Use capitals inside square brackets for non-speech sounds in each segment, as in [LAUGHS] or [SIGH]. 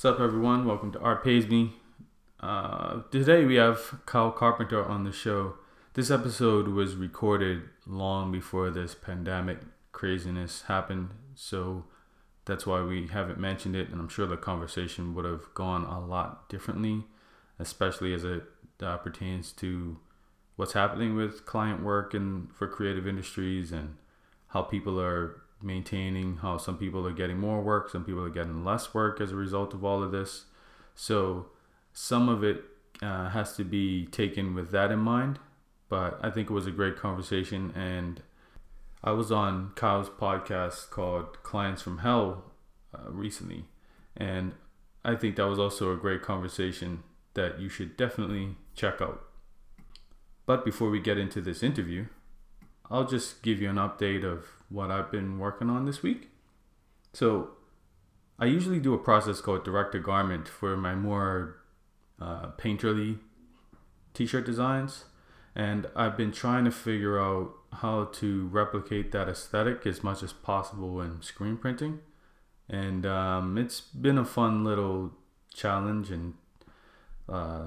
What's up, everyone? Welcome to Art Pays Me. Uh, today we have Kyle Carpenter on the show. This episode was recorded long before this pandemic craziness happened, so that's why we haven't mentioned it. And I'm sure the conversation would have gone a lot differently, especially as it uh, pertains to what's happening with client work and for creative industries and how people are maintaining how some people are getting more work, some people are getting less work as a result of all of this. So some of it uh, has to be taken with that in mind. But I think it was a great conversation, and I was on Kyle's podcast called Clients from Hell uh, recently, and I think that was also a great conversation that you should definitely check out. But before we get into this interview, I'll just give you an update of what I've been working on this week. So, I usually do a process called direct to garment for my more uh, painterly t shirt designs. And I've been trying to figure out how to replicate that aesthetic as much as possible in screen printing. And um, it's been a fun little challenge and a uh,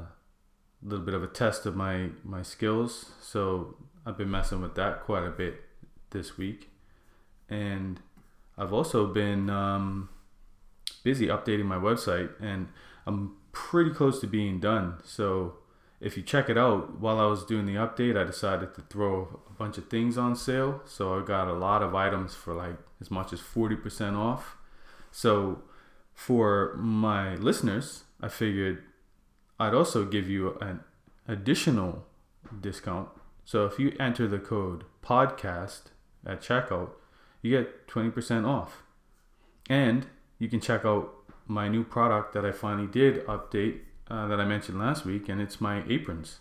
little bit of a test of my, my skills. So I've been messing with that quite a bit this week and I've also been um, busy updating my website, and I'm pretty close to being done. So if you check it out, while I was doing the update, I decided to throw a bunch of things on sale. So I got a lot of items for like as much as 40% off. So for my listeners, I figured I'd also give you an additional discount. So if you enter the code podcast at checkout, you get 20% off. And you can check out my new product that I finally did update uh, that I mentioned last week, and it's my aprons.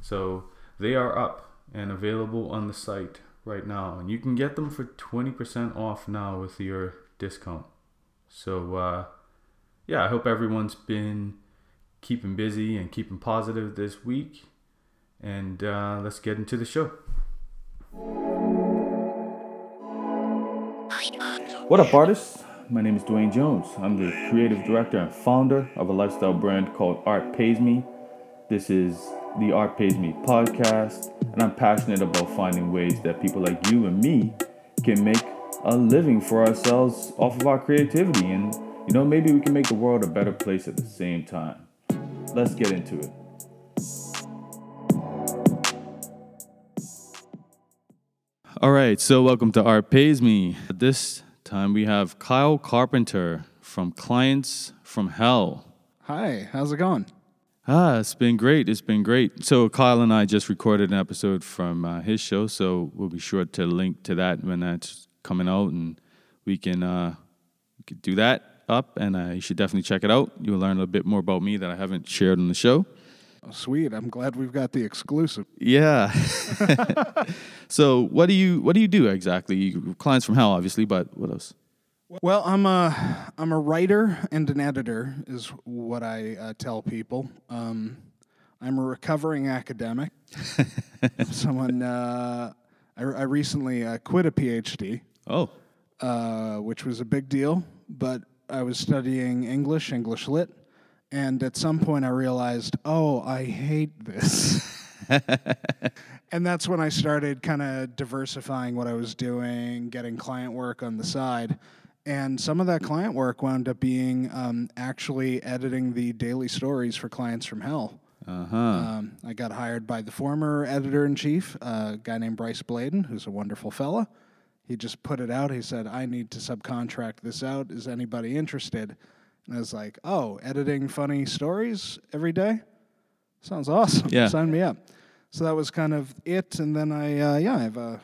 So they are up and available on the site right now, and you can get them for 20% off now with your discount. So, uh, yeah, I hope everyone's been keeping busy and keeping positive this week. And uh, let's get into the show. What up, artists? My name is Dwayne Jones. I'm the creative director and founder of a lifestyle brand called Art Pays Me. This is the Art Pays Me podcast, and I'm passionate about finding ways that people like you and me can make a living for ourselves off of our creativity. And, you know, maybe we can make the world a better place at the same time. Let's get into it. All right, so welcome to Art Pays Me. This time we have Kyle Carpenter from Clients from Hell. Hi, how's it going? Ah, it's been great. It's been great. So Kyle and I just recorded an episode from uh, his show, so we'll be sure to link to that when that's coming out, and we can, uh, we can do that up. And uh, you should definitely check it out. You'll learn a little bit more about me that I haven't shared on the show. Sweet. I'm glad we've got the exclusive. Yeah. [LAUGHS] so what do you what do you do exactly? You, clients from hell, obviously, but what else? Well, I'm a I'm a writer and an editor, is what I uh, tell people. Um, I'm a recovering academic. [LAUGHS] Someone uh, I, I, recently uh, quit a PhD. Oh, uh, which was a big deal. But I was studying English, English lit and at some point, I realized, oh, I hate this. [LAUGHS] and that's when I started kind of diversifying what I was doing, getting client work on the side. And some of that client work wound up being um, actually editing the daily stories for Clients from Hell. Uh-huh. Um, I got hired by the former editor in chief, a guy named Bryce Bladen, who's a wonderful fella. He just put it out. He said, I need to subcontract this out. Is anybody interested? And I was like, oh, editing funny stories every day? Sounds awesome. Yeah. Sign me up. So that was kind of it. And then I, uh, yeah, I have a,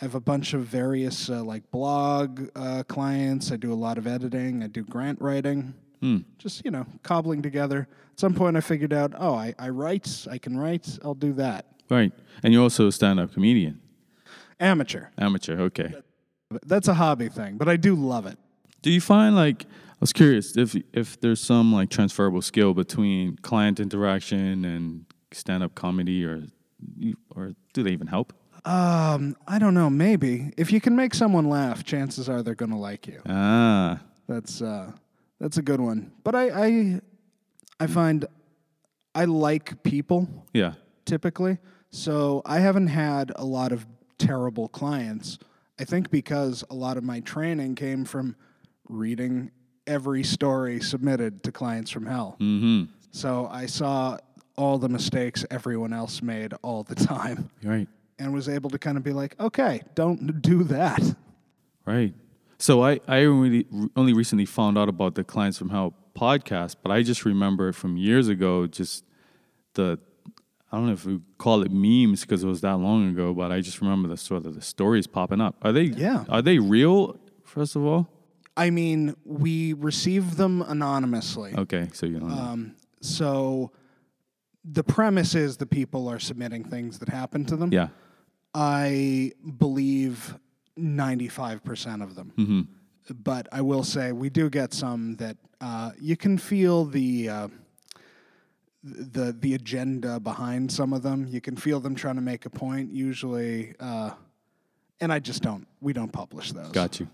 I have a bunch of various uh, like blog uh, clients. I do a lot of editing. I do grant writing. Hmm. Just, you know, cobbling together. At some point, I figured out, oh, I, I write, I can write, I'll do that. Right. And you're also a stand up comedian. Amateur. Amateur, okay. That's a hobby thing, but I do love it. Do you find like was curious if if there's some like transferable skill between client interaction and stand up comedy, or or do they even help? Um, I don't know. Maybe if you can make someone laugh, chances are they're going to like you. Ah, that's uh, That's a good one. But I, I, I find I like people Yeah. typically, so I haven't had a lot of terrible clients. I think because a lot of my training came from reading every story submitted to clients from hell. Mm-hmm. So I saw all the mistakes everyone else made all the time Right. and was able to kind of be like, okay, don't do that. Right. So I, I only, only recently found out about the Clients from Hell podcast, but I just remember from years ago, just the, I don't know if we call it memes because it was that long ago, but I just remember the sort of the stories popping up. Are they, Yeah. are they real, first of all? I mean, we receive them anonymously. Okay. So you don't know. Um, so the premise is the people are submitting things that happen to them. yeah. I believe 95% of them. Mm-hmm. But I will say we do get some that uh, you can feel the. Uh, the the agenda behind some of them you can feel them trying to make a point usually uh, and i just don't we don't publish those Got you.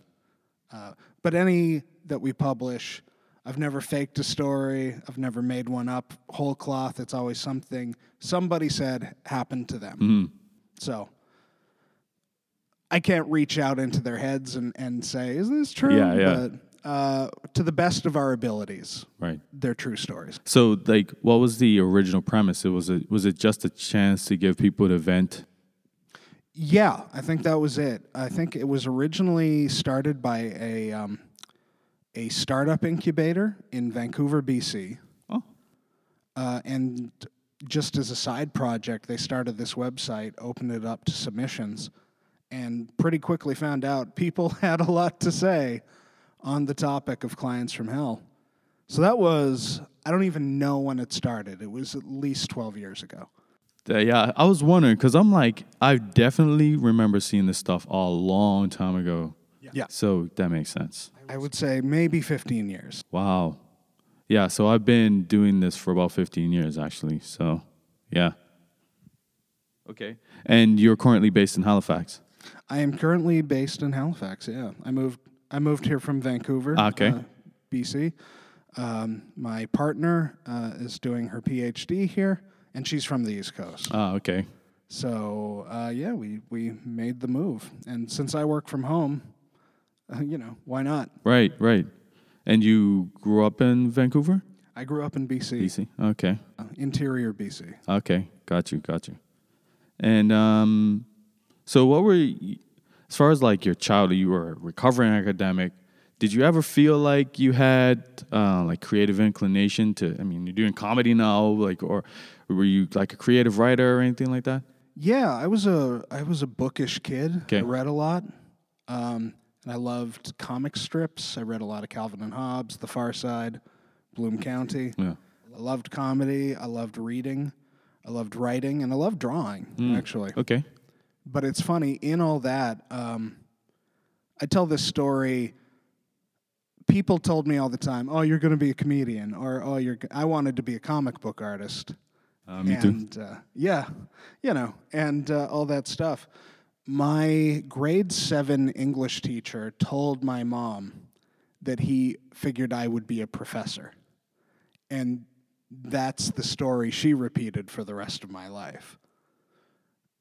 Uh, but any that we publish, I've never faked a story. I've never made one up whole cloth. It's always something somebody said happened to them. Mm-hmm. So I can't reach out into their heads and, and say, is this true? Yeah, yeah. But uh, to the best of our abilities, Right. they're true stories. So, like, what was the original premise? It was a, was it just a chance to give people to vent? Yeah, I think that was it. I think it was originally started by a um, a startup incubator in Vancouver, BC. Oh, Uh, and just as a side project, they started this website, opened it up to submissions, and pretty quickly found out people [LAUGHS] had a lot to say on the topic of clients from hell. So that was, I don't even know when it started. It was at least 12 years ago. Uh, yeah. I was wondering because I'm like, I definitely remember seeing this stuff a long time ago. Yeah. So that makes sense. I would say maybe 15 years. Wow. Yeah. So I've been doing this for about 15 years, actually. So, yeah. Okay. And you're currently based in Halifax. I am currently based in Halifax. Yeah, I moved. I moved here from Vancouver, Okay. uh, BC. Um, my partner uh, is doing her PhD here, and she's from the East Coast. Ah, okay. So uh, yeah, we we made the move, and since I work from home, uh, [LAUGHS] you know, why not? Right, right. And you grew up in Vancouver? I grew up in BC, BC. Okay. uh, interior BC. Okay, got you, got you. And um, so, what were you, as far as like your childhood? You were a recovering academic. Did you ever feel like you had uh, like creative inclination to? I mean, you're doing comedy now, like, or were you like a creative writer or anything like that? Yeah, I was a I was a bookish kid. Okay. I read a lot, um, and I loved comic strips. I read a lot of Calvin and Hobbes, The Far Side, Bloom County. Yeah. I loved comedy. I loved reading. I loved writing, and I loved drawing. Actually, Okay. but it's funny in all that. Um, I tell this story. People told me all the time, "Oh, you're going to be a comedian," or "Oh, you're." I wanted to be a comic book artist Uh, me too. and uh, yeah, you know, and uh, all that stuff. My grade seven English teacher told my mom that he figured I would be a professor, and that's the story she repeated for the rest of my life.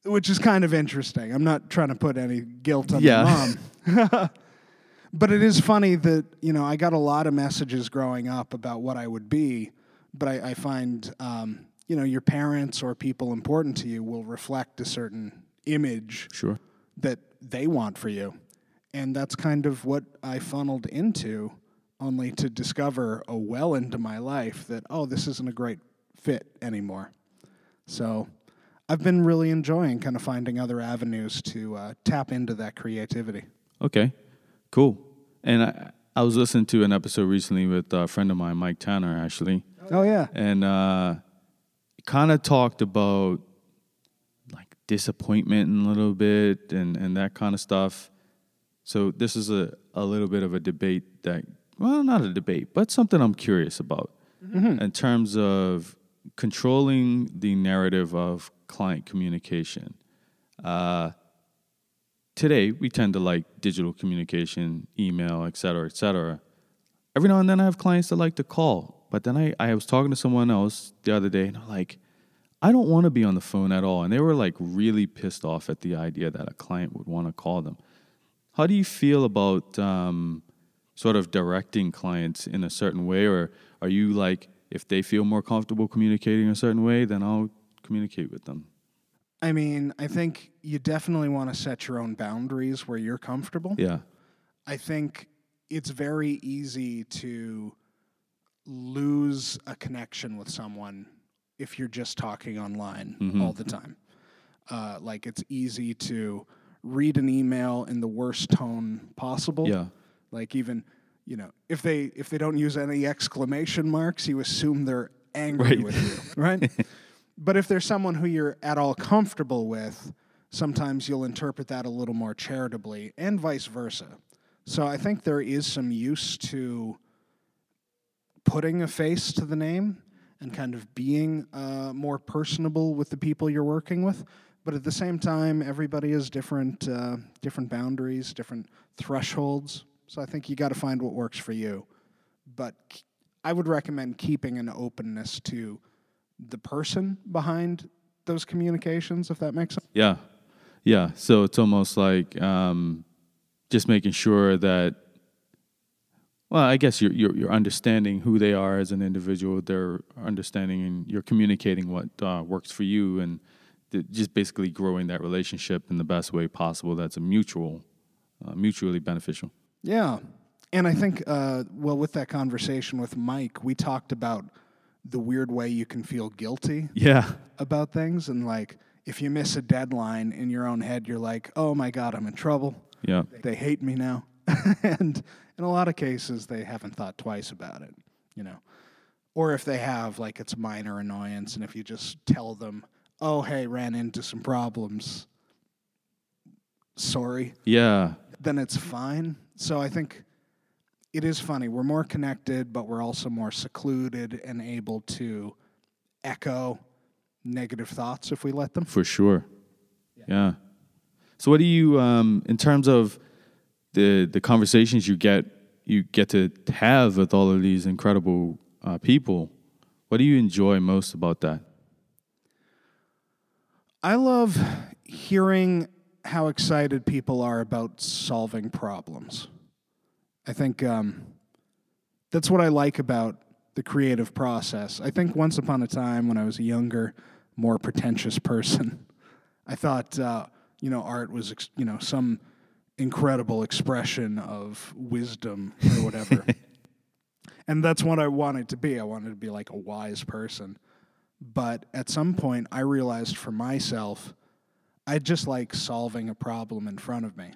Which is kind of interesting. I'm not trying to put any guilt on Yeah. my mom. [LAUGHS] but it is funny that, you know, I got a lot of messages growing up about what I would be, but I, I find, um, you know, your parents or people important to you will reflect a certain image Sure. that they want for you. And that's kind of what I funneled into, only to discover oh, well into my life that, oh, this isn't a great fit anymore. So I've been really enjoying kind of finding other avenues to uh, tap into that creativity. Okay, cool. And I, I was listening to an episode recently with a friend of mine, Mike Tanner, actually, Oh, yeah. and uh, kind of talked about like disappointment in a little bit and, and that kind of stuff. So this is a, a little bit of a debate that, well, not a debate, but something I'm curious about in terms of controlling the narrative of client communication. Uh, today, we tend to like digital communication, email, et cetera, et cetera. every now and then I have clients that like to call, but then I, I was talking to someone else the other day and I'm like, I don't want to be on the phone at all. And they were like really pissed off at the idea that a client would want to call them. How do you feel about um, sort of directing clients in a certain way? Or are you like, if they feel more comfortable communicating a certain way, then I'll communicate with them? I mean, I think you definitely want to set your own boundaries where you're comfortable. Yeah. I think it's very easy to lose a connection with someone if you're just talking online Mhm. all the time. Uh, like it's easy to read an email in the worst tone possible. Yeah. Like even you know if they if they don't use any exclamation marks, you assume they're angry Right. with you, right? [LAUGHS] but if there's someone who you're at all comfortable with, sometimes you'll interpret that a little more charitably, and vice versa. So I think there is some use to putting a face to the name and kind of being uh, more personable with the people you're working with. But at the same time, everybody has different uh, different boundaries, different thresholds. So I think you got to find what works for you. But I would recommend keeping an openness to the person behind those communications, if that makes sense. Yeah, yeah. So it's almost like um, just making sure that. Well, I guess you're, you're you're understanding who they are as an individual. They're understanding and you're communicating what uh, works for you, and just basically growing that relationship in the best way possible. That's a mutual, uh, mutually beneficial. Yeah. And I think, uh, well, with that conversation with Mike, we talked about the weird way you can feel guilty Yeah, about things. And like, if you miss a deadline in your own head, you're like, oh my God, I'm in trouble. yeah, They hate me now. [LAUGHS] and in a lot of cases, they haven't thought twice about it, you know. Or if they have, like, it's minor annoyance. And if you just tell them, oh, hey, ran into some problems, sorry yeah, then it's fine. So I think it is funny. We're more connected, but we're also more secluded and able to echo negative thoughts if we let them. for sure. Yeah. So, what do you, um, in terms of the the conversations you get you get to have with all of these incredible uh, people? What do you enjoy most about that? I love hearing how excited people are about solving problems. I think um, that's what I like about the creative process. I think once upon a time when I was a younger, more pretentious person, [LAUGHS] I thought uh, you know art was ex- you know some incredible expression of wisdom or whatever. [LAUGHS] and that's what I wanted to be. I wanted to be like a wise person. But at some point, I realized for myself, I just like solving a problem in front of me.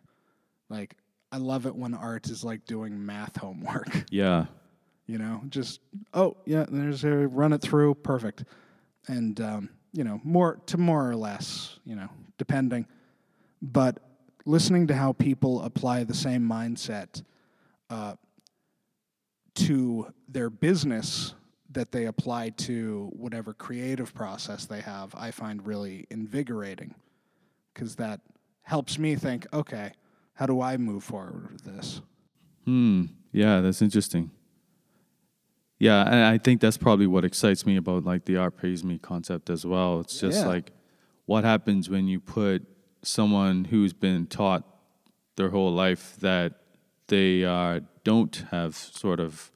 Like, I love it when art is like doing math homework, [LAUGHS] Yeah. you know, just, oh, yeah, there's a run it through, perfect. And, um, you know, more to more or less, you know, depending. But listening to how people apply the same mindset uh, to their business that they apply to whatever creative process they have, I find really invigorating because that helps me think, okay, how do I move forward with this? Hmm. Yeah, that's interesting. Yeah, and I think that's probably what excites me about like the art pays me concept as well. It's just Yeah. like what happens when you put someone who's been taught their whole life that they uh, don't have sort of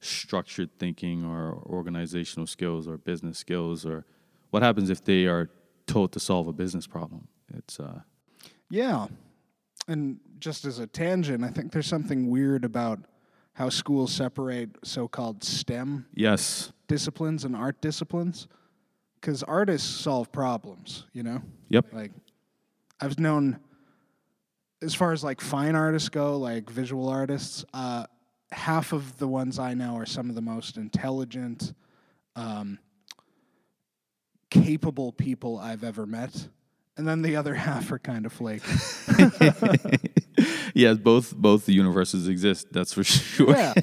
structured thinking or organizational skills or business skills or what happens if they are told to solve a business problem? It's uh, Yeah. And just as a tangent, I think there's something weird about how schools separate so called STEM yes, disciplines and art disciplines. Because artists solve problems, you know? yep, Like, I've known, as far as like fine artists go, like visual artists, uh, half of the ones I know are some of the most intelligent, um, capable people I've ever met. And then the other [LAUGHS] half are kind of flaky. [LAUGHS] yes. Both both the universes exist. That's for [LAUGHS] sure. yeah.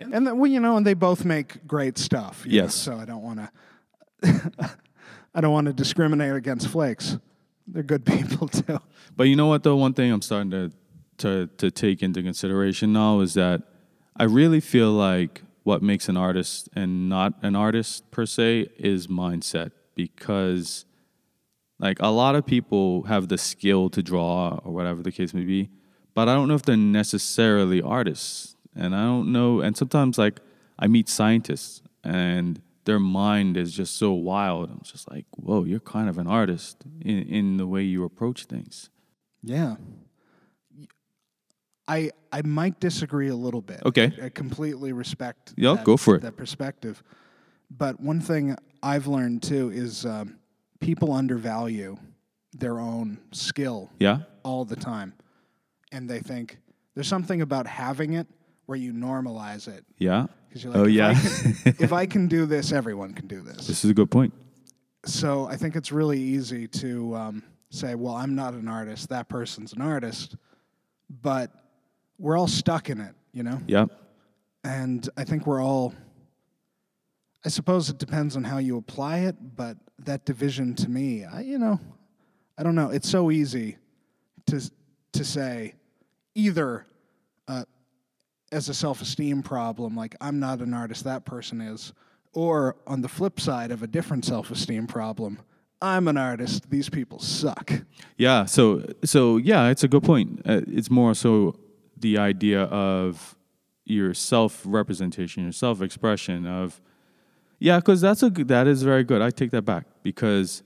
And then, well, you know, and they both make great stuff. you know, Yes. so I don't want to, I don't want to discriminate against flakes. They're good people too. But you know what though, one thing I'm starting to to to take into consideration now is that I really feel like what makes an artist and not an artist per se is mindset because like a lot of people have the skill to draw or whatever the case may be, but I don't know if they're necessarily artists. And I don't know and sometimes like I meet scientists and their mind is just so wild. I'm just like, whoa, you're kind of an artist in, in the way you approach things. Yeah. I I might disagree a little bit. Okay. I, I completely respect. Yeah, that, go for it. That perspective, but one thing I've learned too is um, people undervalue their own skill Yeah? all the time, and they think there's something about having it where you normalize it Yeah? because you're like, Oh, if yeah. I can, [LAUGHS] if I can do this, everyone can do this. This is a good point. So I think it's really easy to um, say, well, I'm not an artist. That person's an artist. But we're all stuck in it, you know? Yeah. And I think we're all, I suppose it depends on how you apply it, but that division to me, I, you know, I don't know. It's so easy to, to say either uh, as a self esteem problem, like I'm not an artist, that person is, or on the flip side of a different self esteem problem, I'm an artist, these people suck. Yeah. So so yeah, it's a good point. Uh, it's more so the idea of your self representation, your self expression of yeah, because that's a that is very good. I take that back because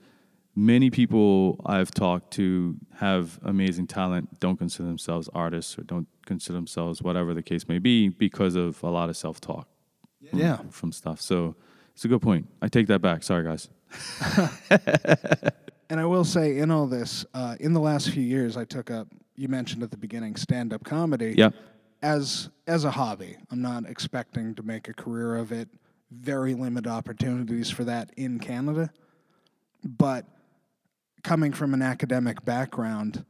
many people I've talked to have amazing talent, don't consider themselves artists or don't consider themselves whatever the case may be because of a lot of self talk Yeah. from stuff. So it's a good point. I take that back. Sorry, guys. [LAUGHS] And I will say, in all this, uh, in the last few years, I took up. You mentioned at the beginning stand-up comedy. Yeah. As as a hobby, I'm not expecting to make a career of it. Very limited opportunities for that in Canada, but coming from an academic background,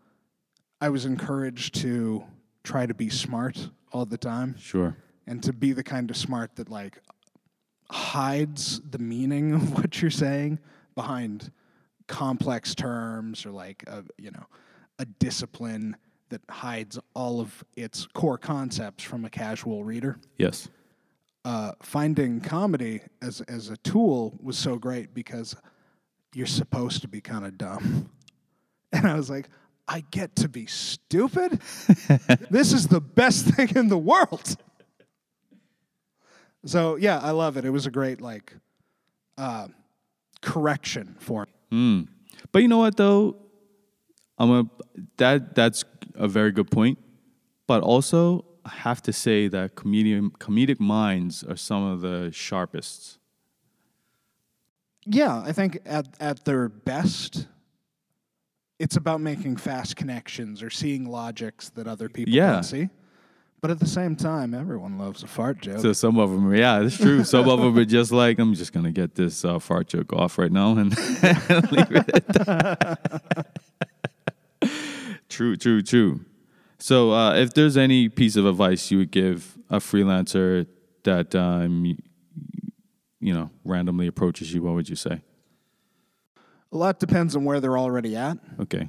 I was encouraged to try to be smart all the time Sure. and to be the kind of smart that like hides the meaning [LAUGHS] of what you're saying behind complex terms or like a, you know a discipline that hides all of its core concepts from a casual reader Yes. Uh, finding comedy as as a tool was so great because you're supposed to be kind of dumb, [LAUGHS] and I was like, I get to be stupid. [LAUGHS] this is the best thing in the world. So yeah, I love it. It was a great like uh, correction for me. Mm. But you know what though? I'm a that that's a very good point. But also I have to say that comedian comedic minds are some of the sharpest. Yeah, I think at at their best, it's about making fast connections or seeing logics that other people Yeah. don't see. But at the same time, everyone loves a fart joke. So some of them, yeah, it's true. Some of them are just like, I'm just gonna get this uh, fart joke off right now and [LAUGHS] leave it [LAUGHS] true, true, true. So, uh, if there's any piece of advice you would give a freelancer that um, you know randomly approaches you, what would you say? a lot depends on where they're already at. Okay,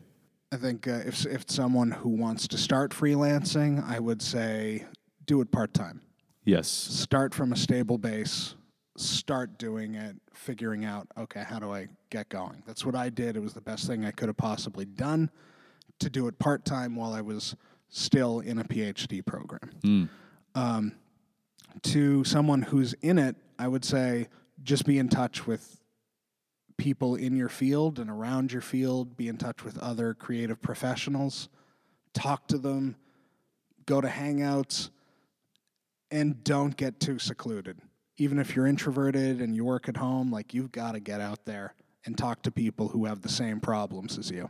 I think uh, if if someone who wants to start freelancing, I would say do it part time. yes, Start from a stable base. Start doing it, figuring out okay, how do I get going? That's what I did. It was the best thing I could have possibly done to do it part time while I was still in a PhD program. Mm. Um, to someone who's in it, I would say just be in touch with people in your field and around your field, be in touch with other creative professionals, talk to them, go to hangouts, and don't get too secluded. Even if you're introverted and you work at home, like you've got to get out there and talk to people who have the same problems as you.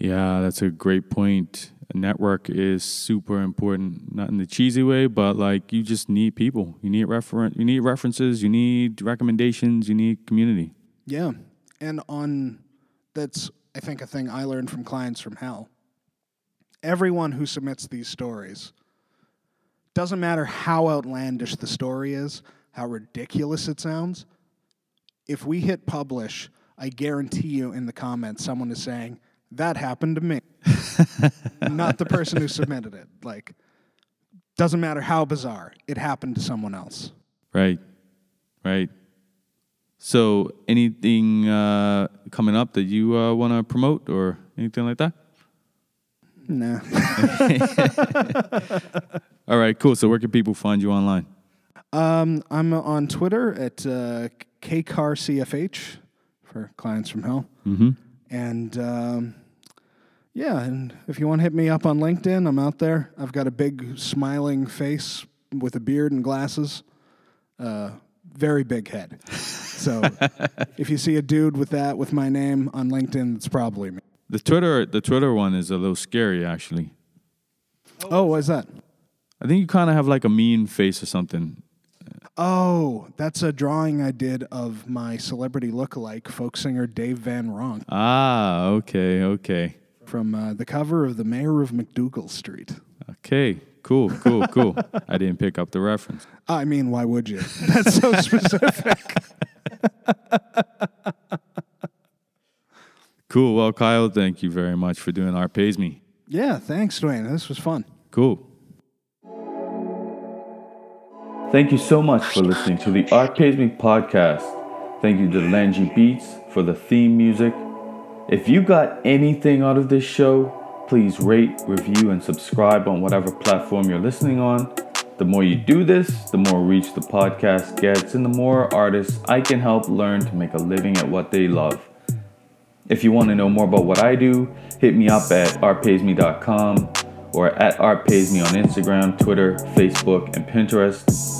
Yeah, that's a great point. A network is super important, not in the cheesy way, but like you just need people. You need referen- you need references, you need recommendations, you need community. Yeah. And on that's I think a thing I learned from clients from hell. Everyone who submits these stories doesn't matter how outlandish the story is, how ridiculous it sounds. If we hit publish, I guarantee you in the comments someone is saying, That happened to me. [LAUGHS] Not the person who submitted it. Like Doesn't matter how bizarre, it happened to someone else. Right. Right. So, anything uh, coming up that you uh, want to promote or anything like that? Nah. [LAUGHS] All right, cool. So, where can people find you online? Um, I'm on Twitter at uh, KCARCFH for clients from hell. Mm-hmm. And um, yeah, and if you want to hit me up on LinkedIn, I'm out there. I've got a big smiling face with a beard and glasses, uh, very big head. So [LAUGHS] if you see a dude with that with my name on LinkedIn, it's probably me. The Twitter, the Twitter one is a little scary, actually. Oh, what's that? I think you kind of have like a mean face or something. Oh, that's a drawing I did of my celebrity lookalike, folk singer Dave Van Ronk, Ah, okay, okay, from uh, the cover of The Mayor of MacDougal Street. okay. Cool, cool, cool. I didn't pick up the reference. [LAUGHS] I mean, why would you? That's so specific. [LAUGHS] Cool. Well, Kyle, thank you very much for doing Art Pays Me. yeah, thanks, Dwayne. This was fun. Cool. Thank you so much for listening to the Art Pays Me podcast. Thank you to Langy Beats for the theme music. If you got anything out of this show, please rate, review, and subscribe on whatever platform you're listening on. The more you do this, the more reach the podcast gets, and the more artists I can help learn to make a living at what they love. If you want to know more about what I do, hit me up at artpaysme.com or at artpaysme on Instagram, Twitter, Facebook, and Pinterest.